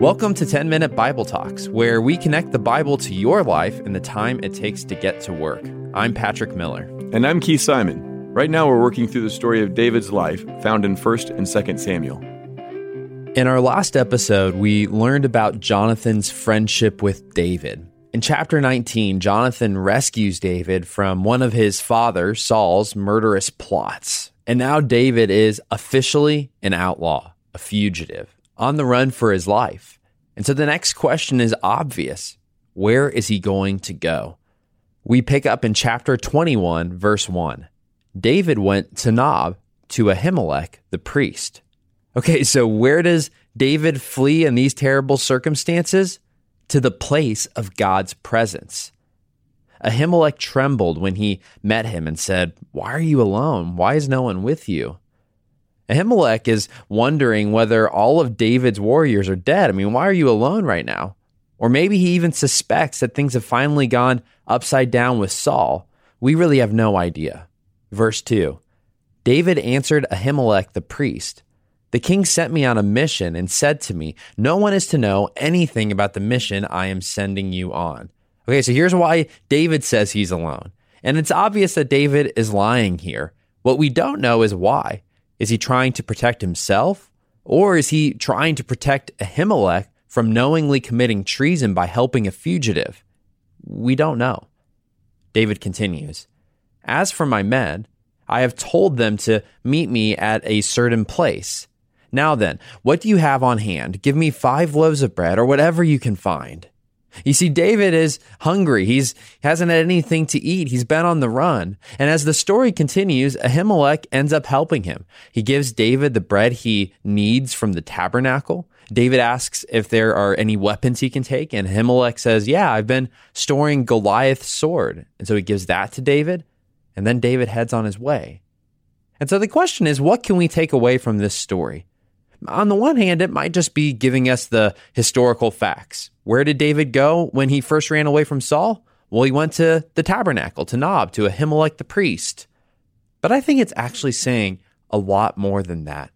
Welcome to 10 Minute Bible Talks, where we connect the Bible to your life and the time it takes to get to work. I'm Patrick Miller. And I'm Keith Simon. Right now, we're working through the story of David's life found in 1st and 2nd Samuel. In our last episode, we learned about Jonathan's friendship with David. In chapter 19, Jonathan rescues David from one of his father, Saul's, murderous plots. And now David is officially an outlaw, a fugitive, on the run for his life. And so the next question is obvious where is he going to go? We pick up in chapter 21, verse 1. David went to Nob to Ahimelech the priest. Okay, so where does David flee in these terrible circumstances? To the place of God's presence. Ahimelech trembled when he met him and said, Why are you alone? Why is no one with you? Ahimelech is wondering whether all of David's warriors are dead. I mean, why are you alone right now? Or maybe he even suspects that things have finally gone upside down with Saul. We really have no idea. Verse 2 David answered Ahimelech the priest, The king sent me on a mission and said to me, No one is to know anything about the mission I am sending you on. Okay, so here's why David says he's alone. And it's obvious that David is lying here. What we don't know is why. Is he trying to protect himself? Or is he trying to protect Ahimelech from knowingly committing treason by helping a fugitive? We don't know. David continues As for my men, I have told them to meet me at a certain place. Now then, what do you have on hand? Give me five loaves of bread or whatever you can find. You see, David is hungry. He's hasn't had anything to eat. He's been on the run. And as the story continues, Ahimelech ends up helping him. He gives David the bread he needs from the tabernacle. David asks if there are any weapons he can take, and Ahimelech says, Yeah, I've been storing Goliath's sword. And so he gives that to David, and then David heads on his way. And so the question is, what can we take away from this story? On the one hand, it might just be giving us the historical facts. Where did David go when he first ran away from Saul? Well, he went to the tabernacle, to Nob, to Ahimelech the priest. But I think it's actually saying a lot more than that.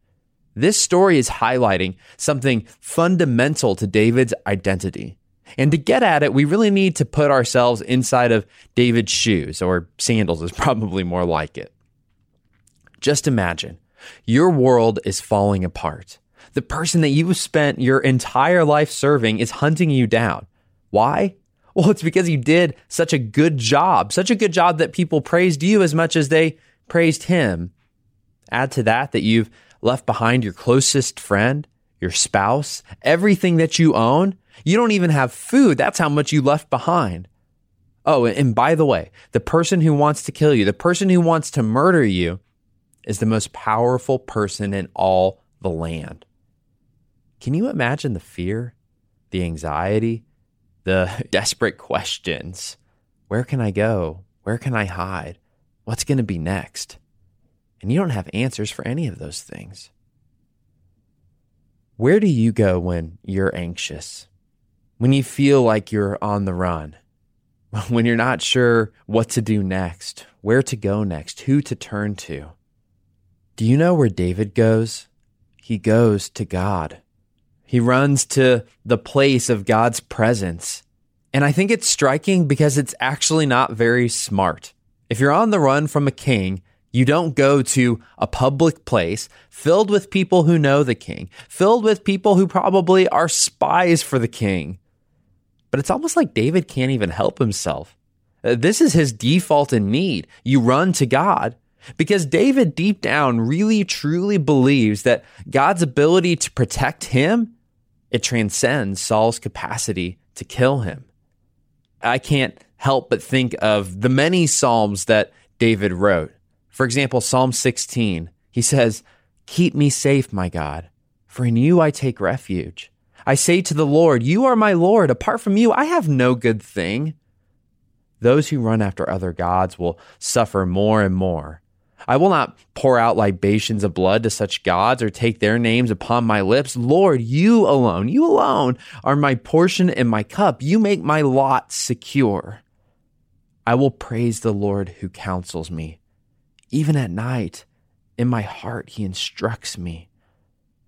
This story is highlighting something fundamental to David's identity. And to get at it, we really need to put ourselves inside of David's shoes, or sandals is probably more like it. Just imagine your world is falling apart. The person that you've spent your entire life serving is hunting you down. Why? Well, it's because you did such a good job, such a good job that people praised you as much as they praised him. Add to that that you've left behind your closest friend, your spouse, everything that you own. You don't even have food. That's how much you left behind. Oh, and by the way, the person who wants to kill you, the person who wants to murder you, is the most powerful person in all the land. Can you imagine the fear, the anxiety, the desperate questions? Where can I go? Where can I hide? What's going to be next? And you don't have answers for any of those things. Where do you go when you're anxious? When you feel like you're on the run? When you're not sure what to do next, where to go next, who to turn to? Do you know where David goes? He goes to God. He runs to the place of God's presence. And I think it's striking because it's actually not very smart. If you're on the run from a king, you don't go to a public place filled with people who know the king, filled with people who probably are spies for the king. But it's almost like David can't even help himself. Uh, this is his default in need. You run to God. Because David deep down really truly believes that God's ability to protect him, it transcends Saul's capacity to kill him. I can't help but think of the many psalms that David wrote. For example, Psalm 16, he says, "Keep me safe, my God, for in you I take refuge. I say to the Lord, you are my Lord. Apart from you, I have no good thing." Those who run after other gods will suffer more and more. I will not pour out libations of blood to such gods or take their names upon my lips. Lord, you alone, you alone are my portion and my cup. You make my lot secure. I will praise the Lord who counsels me. Even at night, in my heart, he instructs me.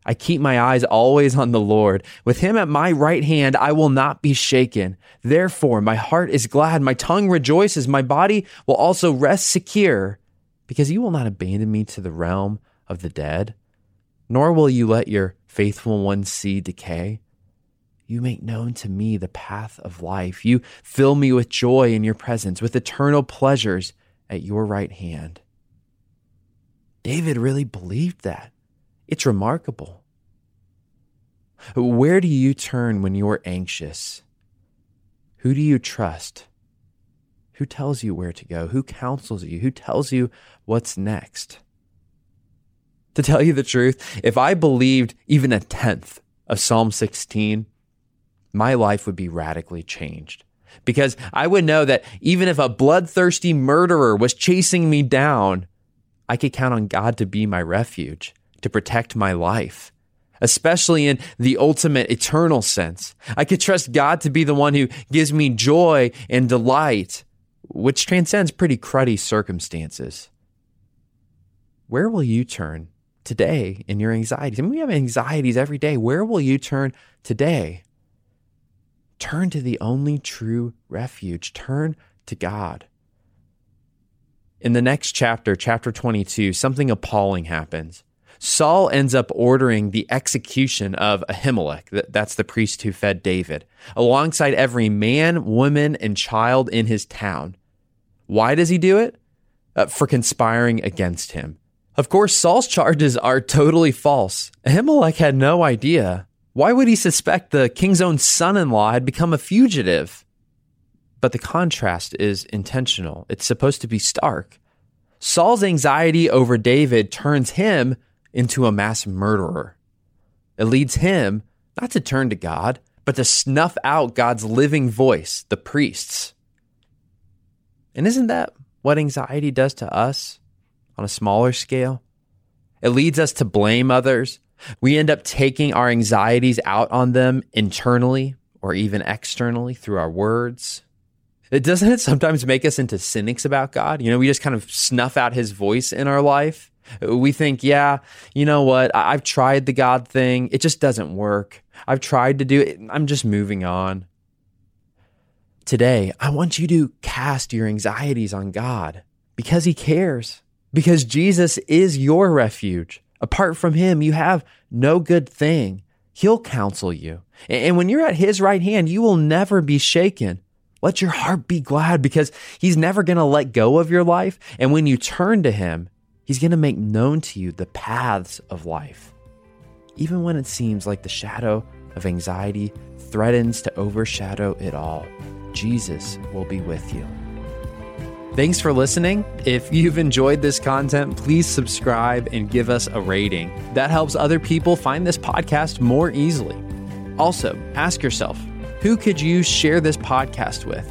I keep my eyes always on the Lord. With him at my right hand, I will not be shaken. Therefore, my heart is glad, my tongue rejoices, my body will also rest secure, because you will not abandon me to the realm of the dead, nor will you let your faithful one see decay. You make known to me the path of life. You fill me with joy in your presence, with eternal pleasures at your right hand. David really believed that. It's remarkable. Where do you turn when you're anxious? Who do you trust? Who tells you where to go? Who counsels you? Who tells you what's next? To tell you the truth, if I believed even a tenth of Psalm 16, my life would be radically changed. Because I would know that even if a bloodthirsty murderer was chasing me down, I could count on God to be my refuge, to protect my life, especially in the ultimate eternal sense. I could trust God to be the one who gives me joy and delight, which transcends pretty cruddy circumstances. Where will you turn today in your anxieties? I mean, we have anxieties every day. Where will you turn today? Turn to the only true refuge. Turn to God. In the next chapter, chapter 22, something appalling happens. Saul ends up ordering the execution of Ahimelech, that's the priest who fed David, alongside every man, woman, and child in his town. Why does he do it? Uh, for conspiring against him. Of course, Saul's charges are totally false. Ahimelech had no idea. Why would he suspect the king's own son in law had become a fugitive? But the contrast is intentional, it's supposed to be stark. Saul's anxiety over David turns him into a mass murderer. It leads him not to turn to God, but to snuff out God's living voice, the priests. And isn't that what anxiety does to us? on a smaller scale. It leads us to blame others. We end up taking our anxieties out on them internally or even externally through our words. It doesn't it sometimes make us into cynics about God? You know, we just kind of snuff out his voice in our life. We think, yeah, you know what? I've tried the God thing. It just doesn't work. I've tried to do it. I'm just moving on. Today, I want you to cast your anxieties on God because he cares because Jesus is your refuge. Apart from him, you have no good thing. He'll counsel you. And when you're at his right hand, you will never be shaken. Let your heart be glad because he's never going to let go of your life. And when you turn to him, he's going to make known to you the paths of life. Even when it seems like the shadow of anxiety threatens to overshadow it all, Jesus will be with you. Thanks for listening. If you've enjoyed this content, please subscribe and give us a rating. That helps other people find this podcast more easily. Also, ask yourself who could you share this podcast with?